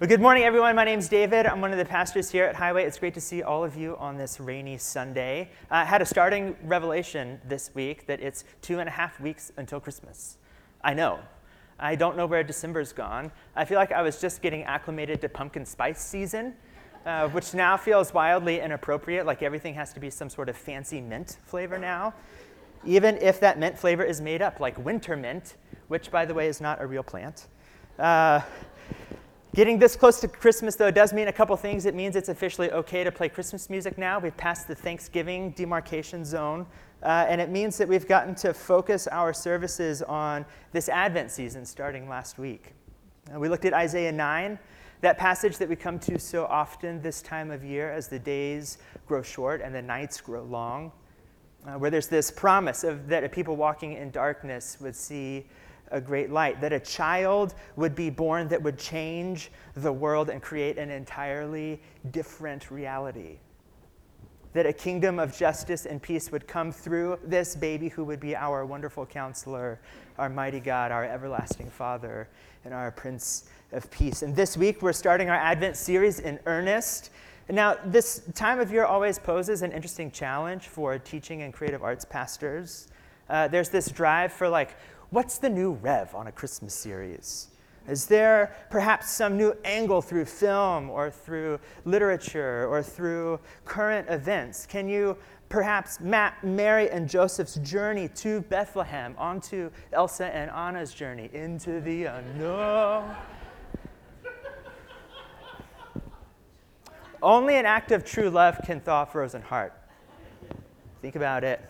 Well, good morning, everyone. My name's David. I'm one of the pastors here at Highway. It's great to see all of you on this rainy Sunday. I had a starting revelation this week that it's two and a half weeks until Christmas. I know. I don't know where December's gone. I feel like I was just getting acclimated to pumpkin spice season, uh, which now feels wildly inappropriate, like everything has to be some sort of fancy mint flavor now. Even if that mint flavor is made up, like winter mint, which, by the way, is not a real plant. Uh, Getting this close to Christmas, though, does mean a couple things. It means it's officially okay to play Christmas music now. We've passed the Thanksgiving demarcation zone. Uh, and it means that we've gotten to focus our services on this Advent season starting last week. Uh, we looked at Isaiah 9, that passage that we come to so often this time of year as the days grow short and the nights grow long, uh, where there's this promise of that people walking in darkness would see a great light, that a child would be born that would change the world and create an entirely different reality. That a kingdom of justice and peace would come through this baby who would be our wonderful counselor, our mighty God, our everlasting Father, and our Prince of Peace. And this week we're starting our Advent series in earnest. Now, this time of year always poses an interesting challenge for teaching and creative arts pastors. Uh, there's this drive for like, what's the new rev on a Christmas series? Is there perhaps some new angle through film or through literature or through current events? Can you perhaps map Mary and Joseph's journey to Bethlehem onto Elsa and Anna's journey into the unknown? Only an act of true love can thaw a frozen heart. Think about it.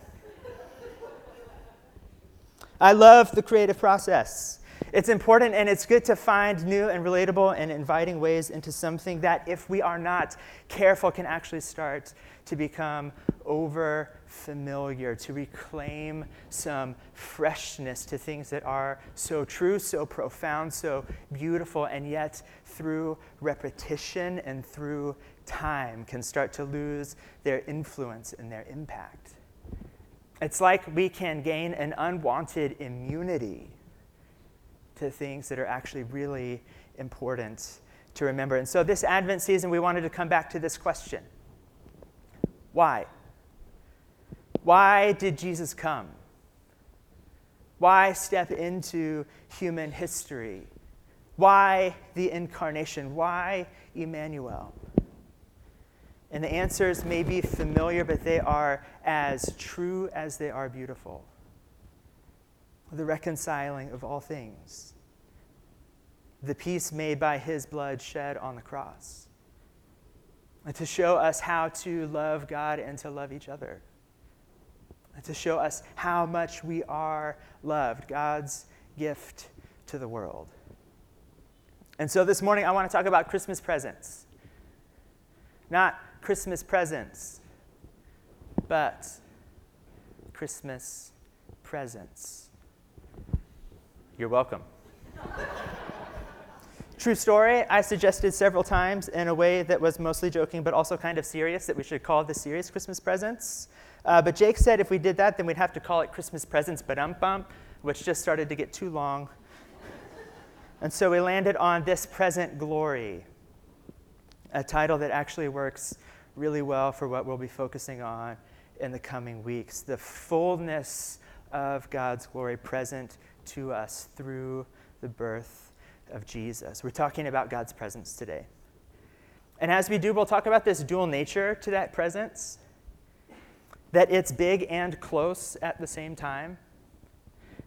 I love the creative process. It's important and it's good to find new and relatable and inviting ways into something that, if we are not careful, can actually start to become over familiar, to reclaim some freshness to things that are so true, so profound, so beautiful, and yet through repetition and through time can start to lose their influence and their impact. It's like we can gain an unwanted immunity to things that are actually really important to remember. And so, this Advent season, we wanted to come back to this question Why? Why did Jesus come? Why step into human history? Why the incarnation? Why Emmanuel? And the answers may be familiar, but they are as true as they are beautiful. The reconciling of all things, the peace made by his blood shed on the cross, and to show us how to love God and to love each other, and to show us how much we are loved, God's gift to the world. And so this morning, I want to talk about Christmas presents. Not Christmas presents, but Christmas presents. You're welcome. True story, I suggested several times in a way that was mostly joking but also kind of serious that we should call this series Christmas Presents. Uh, but Jake said if we did that, then we'd have to call it Christmas Presents but um bump, which just started to get too long. and so we landed on This Present Glory, a title that actually works really well for what we'll be focusing on in the coming weeks. The fullness of God's glory present to us through the birth of Jesus. We're talking about God's presence today. And as we do, we'll talk about this dual nature to that presence that it's big and close at the same time,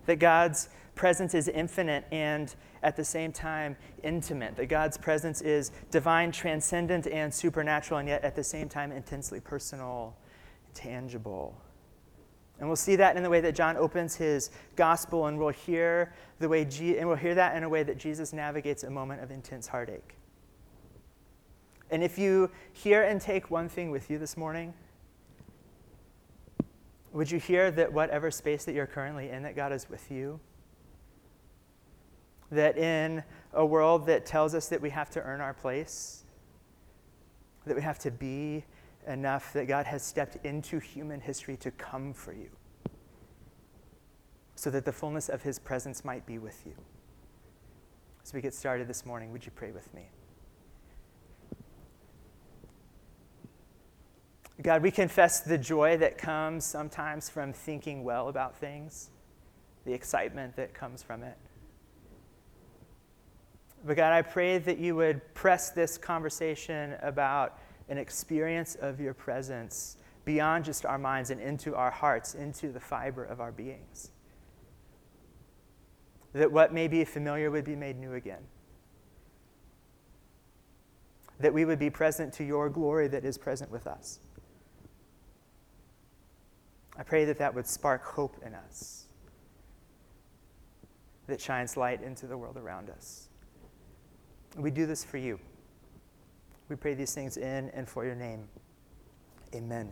that God's presence is infinite and at the same time intimate, that God's presence is divine, transcendent, and supernatural, and yet at the same time intensely personal, tangible. And we'll see that in the way that John opens his gospel, and we'll hear the way and we'll hear that in a way that Jesus navigates a moment of intense heartache. And if you hear and take one thing with you this morning, would you hear that whatever space that you're currently in, that God is with you? that in a world that tells us that we have to earn our place, that we have to be enough, that God has stepped into human history to come for you so that the fullness of his presence might be with you. As we get started this morning, would you pray with me? God, we confess the joy that comes sometimes from thinking well about things, the excitement that comes from it. But God, I pray that you would press this conversation about an experience of your presence beyond just our minds and into our hearts, into the fiber of our beings. That what may be familiar would be made new again. That we would be present to your glory that is present with us. I pray that that would spark hope in us, that shines light into the world around us. We do this for you. We pray these things in and for your name. Amen.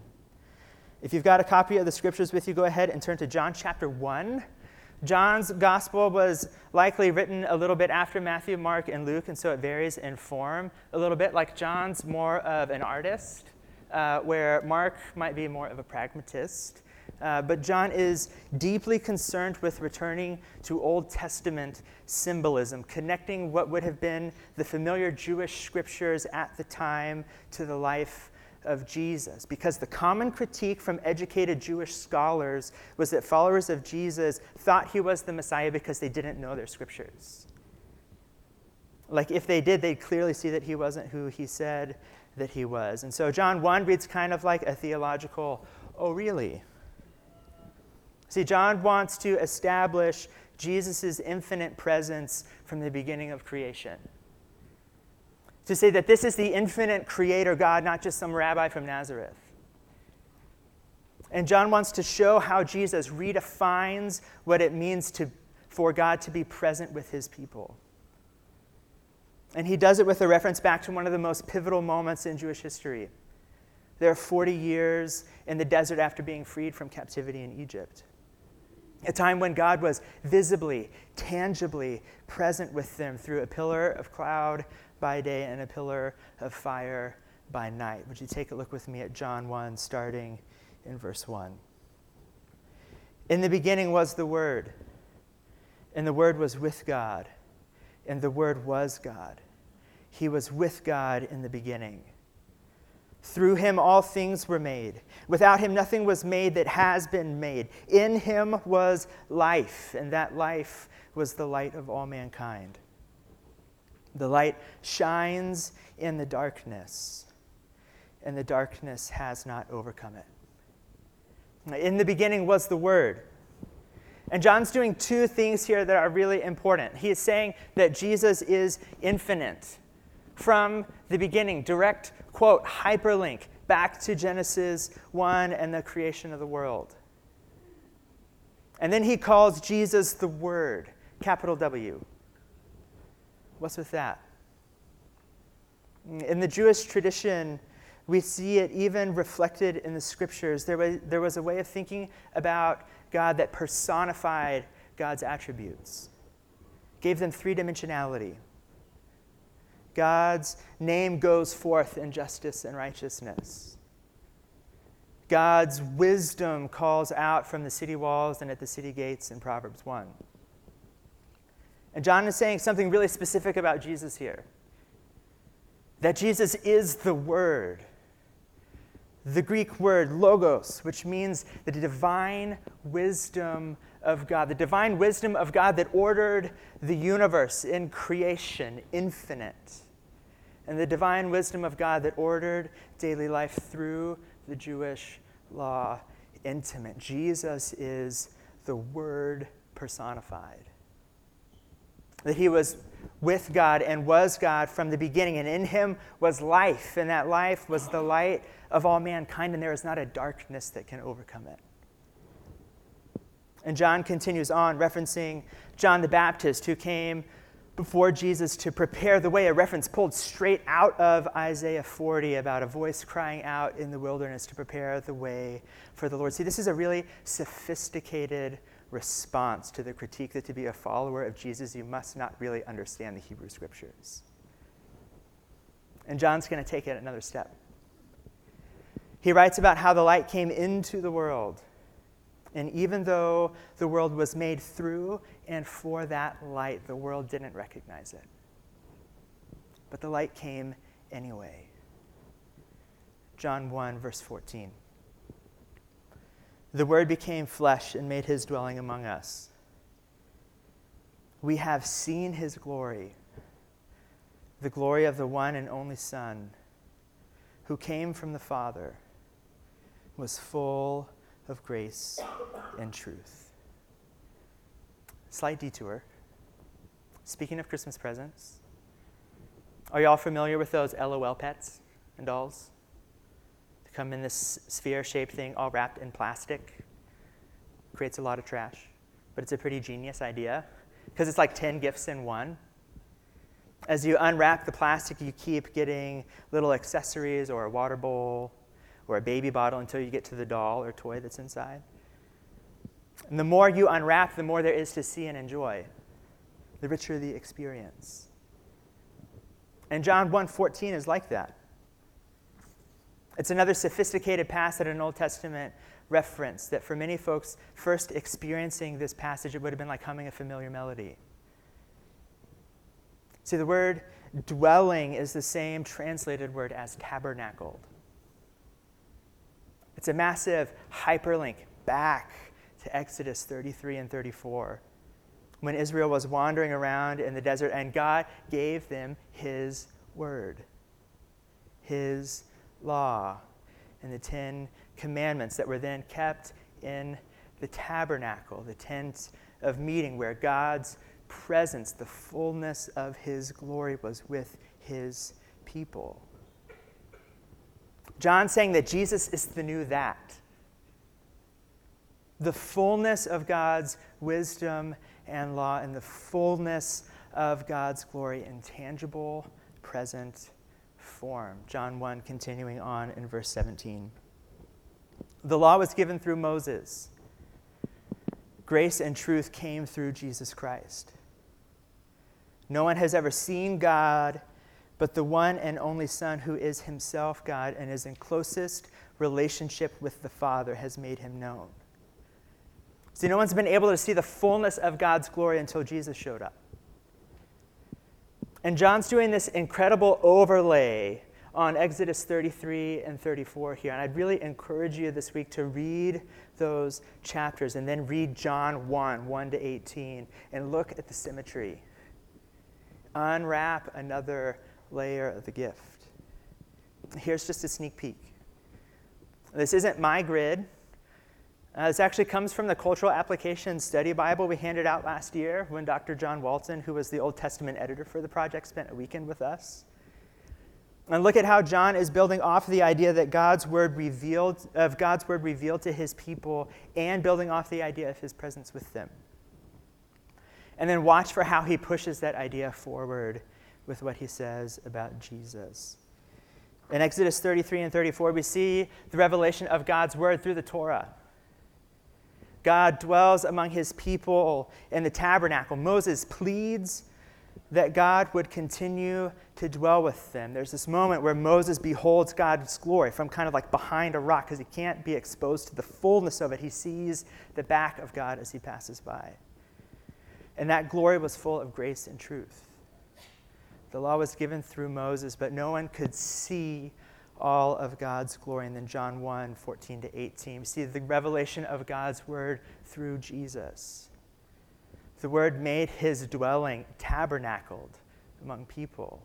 If you've got a copy of the scriptures with you, go ahead and turn to John chapter 1. John's gospel was likely written a little bit after Matthew, Mark, and Luke, and so it varies in form a little bit. Like John's more of an artist, uh, where Mark might be more of a pragmatist. Uh, but John is deeply concerned with returning to Old Testament symbolism, connecting what would have been the familiar Jewish scriptures at the time to the life of Jesus. Because the common critique from educated Jewish scholars was that followers of Jesus thought he was the Messiah because they didn't know their scriptures. Like, if they did, they'd clearly see that he wasn't who he said that he was. And so John 1 reads kind of like a theological, oh, really? See, John wants to establish Jesus' infinite presence from the beginning of creation. To say that this is the infinite creator God, not just some rabbi from Nazareth. And John wants to show how Jesus redefines what it means to, for God to be present with his people. And he does it with a reference back to one of the most pivotal moments in Jewish history. There are 40 years in the desert after being freed from captivity in Egypt a time when God was visibly, tangibly present with them through a pillar of cloud by day and a pillar of fire by night. Would you take a look with me at John 1, starting in verse 1? In the beginning was the Word, and the Word was with God, and the Word was God. He was with God in the beginning. Through him all things were made. Without him nothing was made that has been made. In him was life, and that life was the light of all mankind. The light shines in the darkness, and the darkness has not overcome it. In the beginning was the Word. And John's doing two things here that are really important. He is saying that Jesus is infinite from the beginning, direct quote, hyperlink back to Genesis 1 and the creation of the world. And then he calls Jesus the Word, capital W. What's with that? In the Jewish tradition, we see it even reflected in the scriptures. There was, there was a way of thinking about God that personified God's attributes, gave them three dimensionality. God's name goes forth in justice and righteousness. God's wisdom calls out from the city walls and at the city gates in Proverbs 1. And John is saying something really specific about Jesus here that Jesus is the Word. The Greek word logos, which means the divine wisdom of God, the divine wisdom of God that ordered the universe in creation, infinite and the divine wisdom of God that ordered daily life through the Jewish law intimate. Jesus is the Word personified. That he was with God and was God from the beginning, and in him was life, and that life was the light of all mankind, and there is not a darkness that can overcome it. And John continues on, referencing John the Baptist, who came before Jesus to prepare the way, a reference pulled straight out of Isaiah 40 about a voice crying out in the wilderness to prepare the way for the Lord. See, this is a really sophisticated response to the critique that to be a follower of Jesus, you must not really understand the Hebrew scriptures. And John's going to take it another step. He writes about how the light came into the world and even though the world was made through and for that light, the world didn't recognize it. But the light came anyway. John 1, verse 14. The Word became flesh and made his dwelling among us. We have seen his glory, the glory of the one and only Son, who came from the Father, was full of grace and truth. Slight detour. Speaking of Christmas presents, are you all familiar with those LOL pets and dolls? They come in this sphere shaped thing all wrapped in plastic. Creates a lot of trash, but it's a pretty genius idea because it's like 10 gifts in one. As you unwrap the plastic, you keep getting little accessories or a water bowl or a baby bottle until you get to the doll or toy that's inside. And the more you unwrap, the more there is to see and enjoy, the richer the experience. And John 1:14 is like that. It's another sophisticated passage in an Old Testament reference that for many folks, first experiencing this passage, it would have been like humming a familiar melody. See, the word dwelling is the same translated word as tabernacled. It's a massive hyperlink back to Exodus 33 and 34 when Israel was wandering around in the desert and God gave them His word, His law, and the Ten Commandments that were then kept in the tabernacle, the tent of meeting, where God's presence, the fullness of His glory, was with His people. John saying that Jesus is the new that. The fullness of God's wisdom and law and the fullness of God's glory in tangible, present form. John 1, continuing on in verse 17. The law was given through Moses. Grace and truth came through Jesus Christ. No one has ever seen God, but the one and only Son, who is himself God and is in closest relationship with the Father, has made him known. See, no one's been able to see the fullness of God's glory until Jesus showed up. And John's doing this incredible overlay on Exodus 33 and 34 here. And I'd really encourage you this week to read those chapters and then read John 1 1 to 18 and look at the symmetry. Unwrap another layer of the gift. Here's just a sneak peek. This isn't my grid. Uh, this actually comes from the Cultural Application Study Bible we handed out last year when Dr. John Walton, who was the Old Testament editor for the project, spent a weekend with us. And look at how John is building off the idea that God's word revealed of God's word revealed to his people and building off the idea of his presence with them. And then watch for how he pushes that idea forward with what he says about Jesus. In Exodus 33 and 34, we see the revelation of God's word through the Torah. God dwells among his people in the tabernacle. Moses pleads that God would continue to dwell with them. There's this moment where Moses beholds God's glory from kind of like behind a rock because he can't be exposed to the fullness of it. He sees the back of God as he passes by. And that glory was full of grace and truth. The law was given through Moses, but no one could see all of God's glory. And then John 1 14 to 18. We see the revelation of God's word through Jesus. The word made his dwelling tabernacled among people.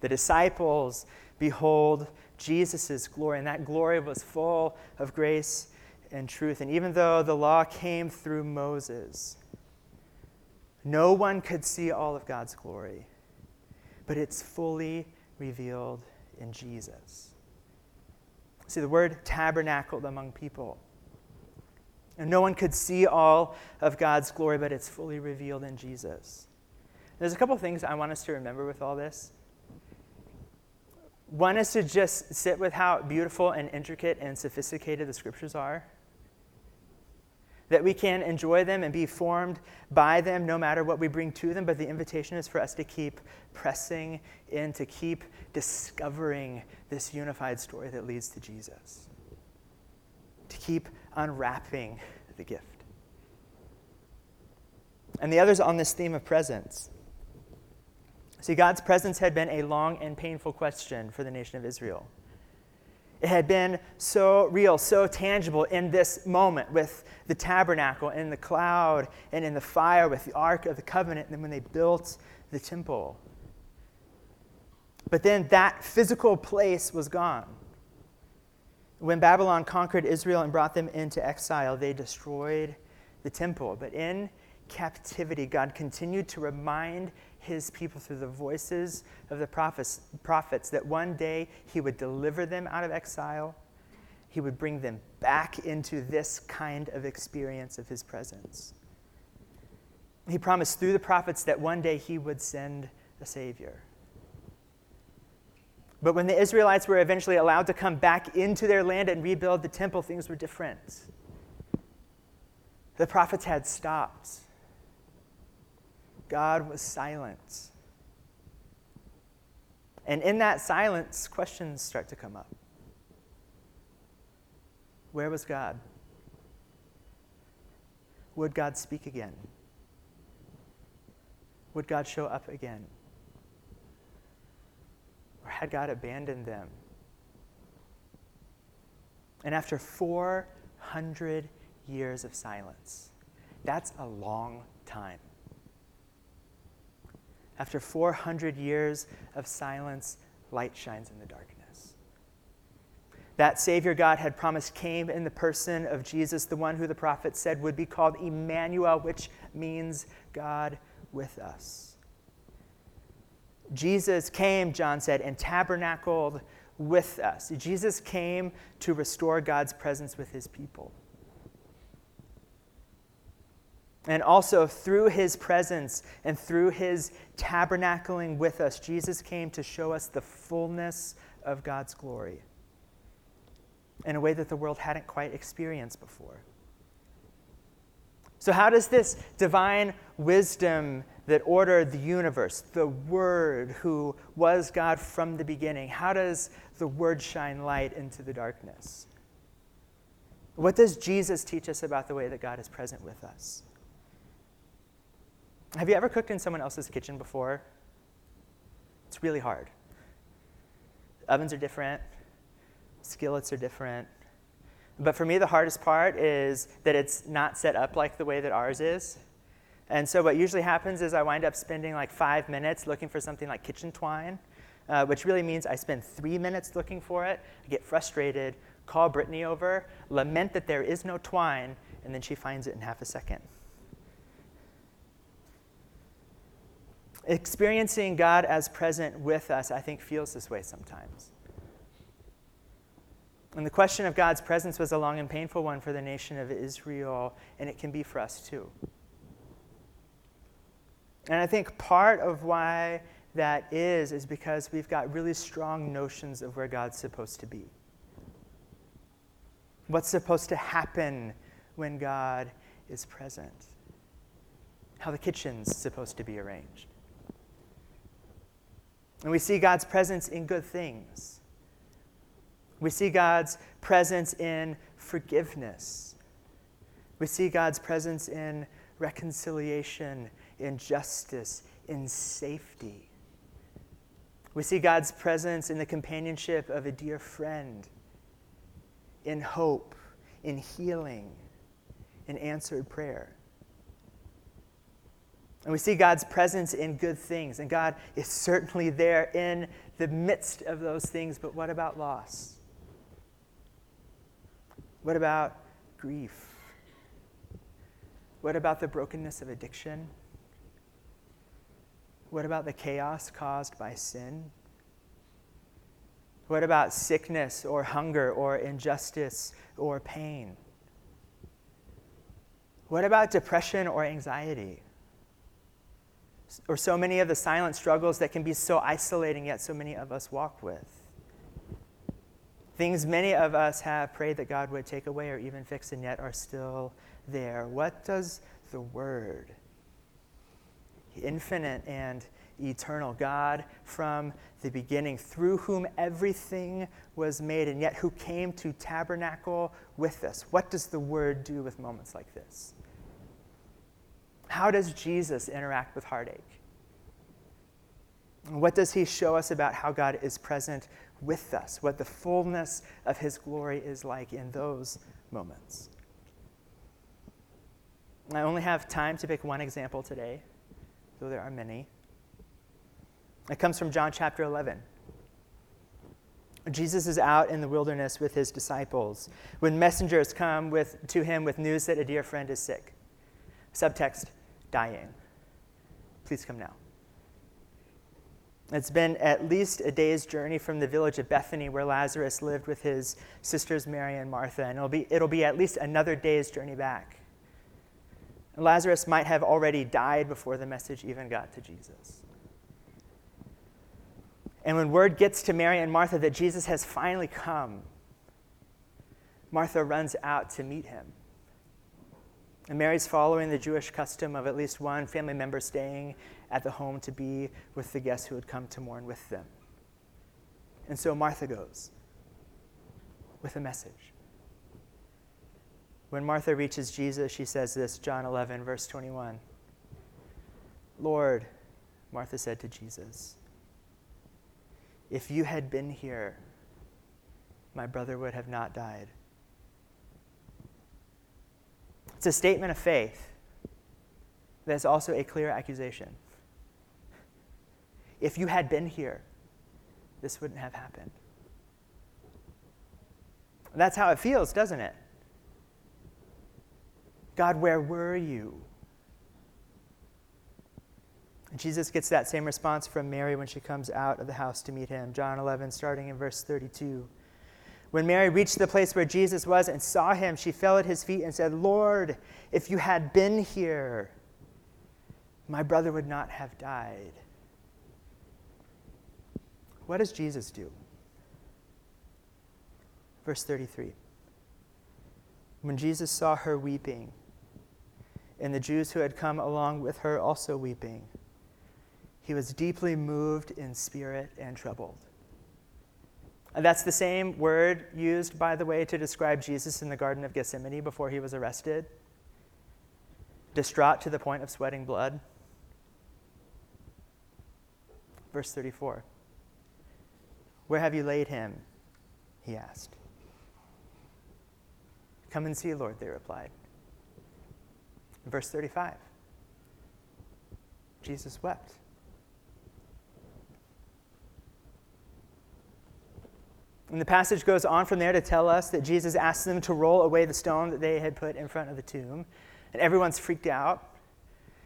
The disciples behold Jesus' glory, and that glory was full of grace and truth. And even though the law came through Moses, no one could see all of God's glory, but it's fully revealed in Jesus. See, the word tabernacled among people. And no one could see all of God's glory, but it's fully revealed in Jesus. There's a couple things I want us to remember with all this. One is to just sit with how beautiful and intricate and sophisticated the scriptures are that we can enjoy them and be formed by them no matter what we bring to them. But the invitation is for us to keep pressing in, to keep discovering this unified story that leads to Jesus, to keep unwrapping the gift. And the others on this theme of presence. See, God's presence had been a long and painful question for the nation of Israel. It had been so real, so tangible in this moment with the tabernacle and the cloud and in the fire with the Ark of the Covenant, and then when they built the temple. But then that physical place was gone. When Babylon conquered Israel and brought them into exile, they destroyed the temple. But in captivity, God continued to remind his people through the voices of the prophets, prophets that one day he would deliver them out of exile. He would bring them back into this kind of experience of his presence. He promised through the prophets that one day he would send a Savior. But when the Israelites were eventually allowed to come back into their land and rebuild the temple, things were different. The prophets had stopped. God was silent. And in that silence, questions start to come up. Where was God? Would God speak again? Would God show up again? Or had God abandoned them? And after 400 years of silence, that's a long time. After 400 years of silence, light shines in the darkness. That Savior God had promised came in the person of Jesus, the one who the prophet said would be called Emmanuel, which means God with us. Jesus came, John said, and tabernacled with us. Jesus came to restore God's presence with his people. And also, through his presence and through his tabernacling with us, Jesus came to show us the fullness of God's glory in a way that the world hadn't quite experienced before. So, how does this divine wisdom that ordered the universe, the Word who was God from the beginning, how does the Word shine light into the darkness? What does Jesus teach us about the way that God is present with us? Have you ever cooked in someone else's kitchen before? It's really hard. Ovens are different, skillets are different. But for me, the hardest part is that it's not set up like the way that ours is. And so, what usually happens is I wind up spending like five minutes looking for something like kitchen twine, uh, which really means I spend three minutes looking for it. I get frustrated, call Brittany over, lament that there is no twine, and then she finds it in half a second. Experiencing God as present with us, I think, feels this way sometimes. And the question of God's presence was a long and painful one for the nation of Israel, and it can be for us too. And I think part of why that is, is because we've got really strong notions of where God's supposed to be. What's supposed to happen when God is present? How the kitchen's supposed to be arranged. And we see God's presence in good things. We see God's presence in forgiveness. We see God's presence in reconciliation, in justice, in safety. We see God's presence in the companionship of a dear friend, in hope, in healing, in answered prayer. And we see God's presence in good things, and God is certainly there in the midst of those things. But what about loss? What about grief? What about the brokenness of addiction? What about the chaos caused by sin? What about sickness or hunger or injustice or pain? What about depression or anxiety? Or so many of the silent struggles that can be so isolating, yet so many of us walk with. Things many of us have prayed that God would take away or even fix, and yet are still there. What does the Word, infinite and eternal God from the beginning, through whom everything was made, and yet who came to tabernacle with us, what does the Word do with moments like this? How does Jesus interact with heartache? What does he show us about how God is present with us? What the fullness of his glory is like in those moments? I only have time to pick one example today, though there are many. It comes from John chapter 11. Jesus is out in the wilderness with his disciples when messengers come with, to him with news that a dear friend is sick. Subtext dying. Please come now. It's been at least a day's journey from the village of Bethany where Lazarus lived with his sisters Mary and Martha, and it'll be, it'll be at least another day's journey back. Lazarus might have already died before the message even got to Jesus. And when word gets to Mary and Martha that Jesus has finally come, Martha runs out to meet him. And Mary's following the Jewish custom of at least one family member staying at the home to be with the guests who had come to mourn with them. And so Martha goes with a message. When Martha reaches Jesus, she says this, John 11, verse 21. Lord, Martha said to Jesus, if you had been here, my brother would have not died. It's a statement of faith that is also a clear accusation. If you had been here, this wouldn't have happened. That's how it feels, doesn't it? God, where were you? And Jesus gets that same response from Mary when she comes out of the house to meet him. John 11, starting in verse 32. When Mary reached the place where Jesus was and saw him, she fell at his feet and said, Lord, if you had been here, my brother would not have died. What does Jesus do? Verse 33. When Jesus saw her weeping, and the Jews who had come along with her also weeping, he was deeply moved in spirit and troubled. That's the same word used, by the way, to describe Jesus in the Garden of Gethsemane before he was arrested. Distraught to the point of sweating blood. Verse 34 Where have you laid him? He asked. Come and see, Lord, they replied. Verse 35 Jesus wept. And the passage goes on from there to tell us that Jesus asked them to roll away the stone that they had put in front of the tomb. And everyone's freaked out.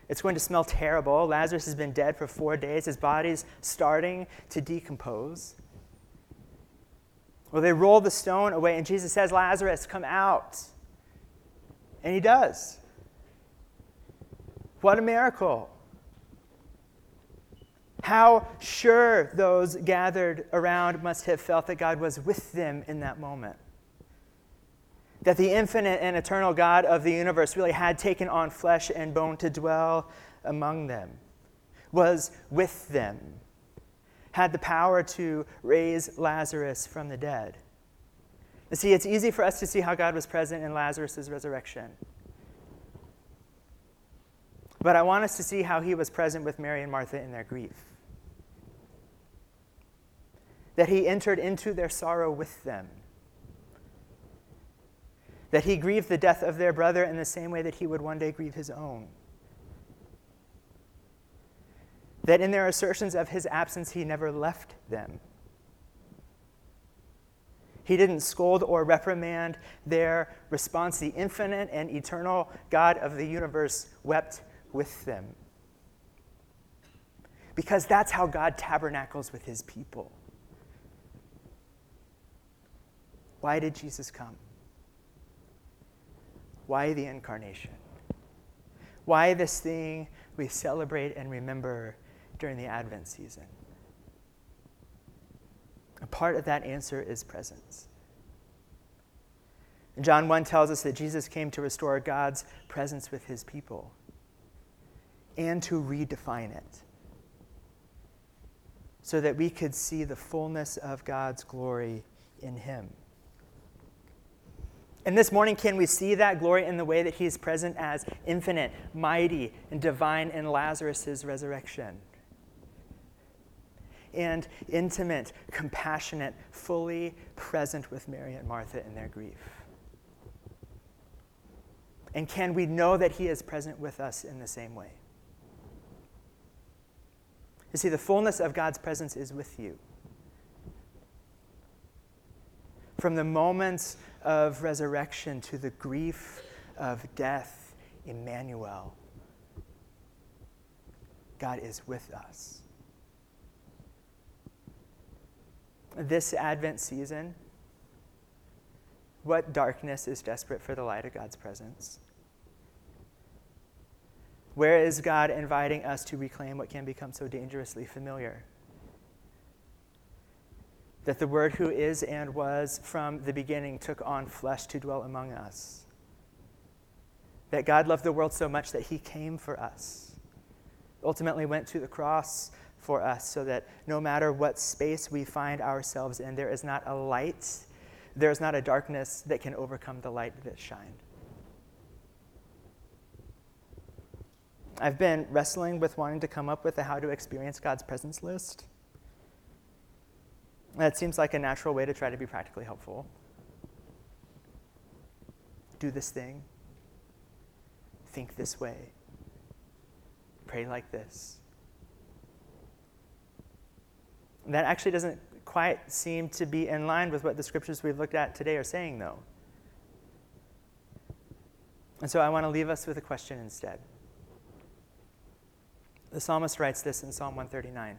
It's going to smell terrible. Lazarus has been dead for four days. His body's starting to decompose. Well, they roll the stone away, and Jesus says, Lazarus, come out. And he does. What a miracle. How sure those gathered around must have felt that God was with them in that moment. That the infinite and eternal God of the universe really had taken on flesh and bone to dwell among them, was with them, had the power to raise Lazarus from the dead. You see, it's easy for us to see how God was present in Lazarus' resurrection. But I want us to see how he was present with Mary and Martha in their grief that he entered into their sorrow with them, that he grieved the death of their brother in the same way that he would one day grieve his own. That in their assertions of his absence, he never left them. He didn't scold or reprimand their response. The infinite and eternal God of the universe wept with them. Because that's how God tabernacles with his people. Why did Jesus come? Why the incarnation? Why this thing we celebrate and remember during the Advent season? A part of that answer is presence. John 1 tells us that Jesus came to restore God's presence with his people and to redefine it so that we could see the fullness of God's glory in him. And this morning, can we see that glory in the way that he is present as infinite, mighty, and divine in Lazarus' resurrection? and intimate, compassionate, fully present with Mary and Martha in their grief? And can we know that He is present with us in the same way? You see, the fullness of God's presence is with you. From the moments of resurrection to the grief of death, Emmanuel, God is with us. This Advent season, what darkness is desperate for the light of God's presence? Where is God inviting us to reclaim what can become so dangerously familiar? That the Word who is and was from the beginning took on flesh to dwell among us. That God loved the world so much that He came for us, ultimately went to the cross for us, so that no matter what space we find ourselves in, there is not a light, there is not a darkness that can overcome the light that shined. I've been wrestling with wanting to come up with a how to experience God's presence list. That seems like a natural way to try to be practically helpful. Do this thing. Think this way. Pray like this. That actually doesn't quite seem to be in line with what the scriptures we've looked at today are saying, though. And so I want to leave us with a question instead. The psalmist writes this in Psalm 139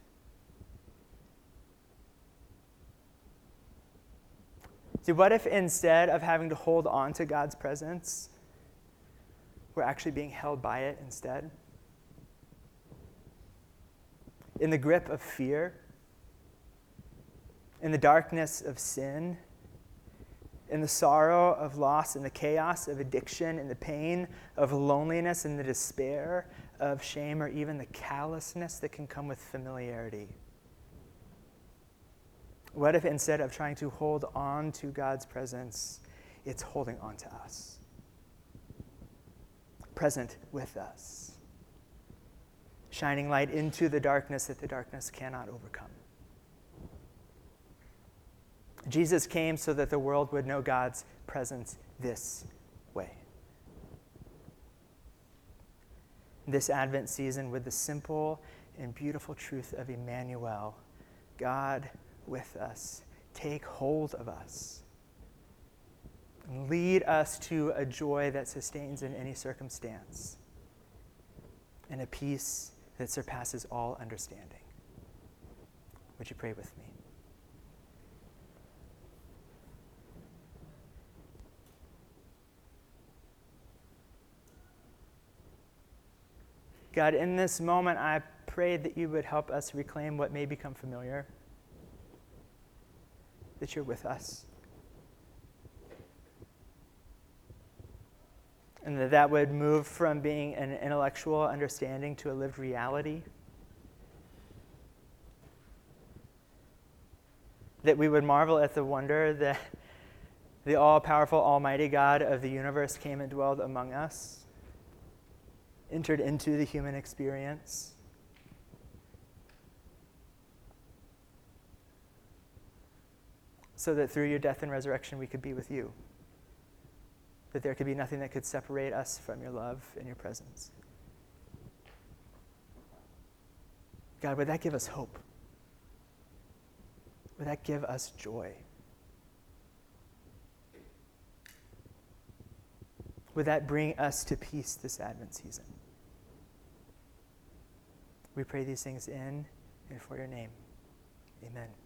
See, what if instead of having to hold on to God's presence, we're actually being held by it instead? In the grip of fear, in the darkness of sin, in the sorrow of loss, in the chaos of addiction, in the pain of loneliness, in the despair of shame, or even the callousness that can come with familiarity? What if instead of trying to hold on to God's presence, it's holding on to us? Present with us, shining light into the darkness that the darkness cannot overcome. Jesus came so that the world would know God's presence this way. This Advent season, with the simple and beautiful truth of Emmanuel, God with us, take hold of us lead us to a joy that sustains in any circumstance and a peace that surpasses all understanding. Would you pray with me? God, in this moment, I pray that you would help us reclaim what may become familiar, that you're with us. And that that would move from being an intellectual understanding to a lived reality. That we would marvel at the wonder that the all powerful, almighty God of the universe came and dwelled among us entered into the human experience. So that through your death and resurrection, we could be with you. That there could be nothing that could separate us from your love and your presence. God, would that give us hope? Would that give us joy? Would that bring us to peace this Advent season? We pray these things in and for your name. Amen.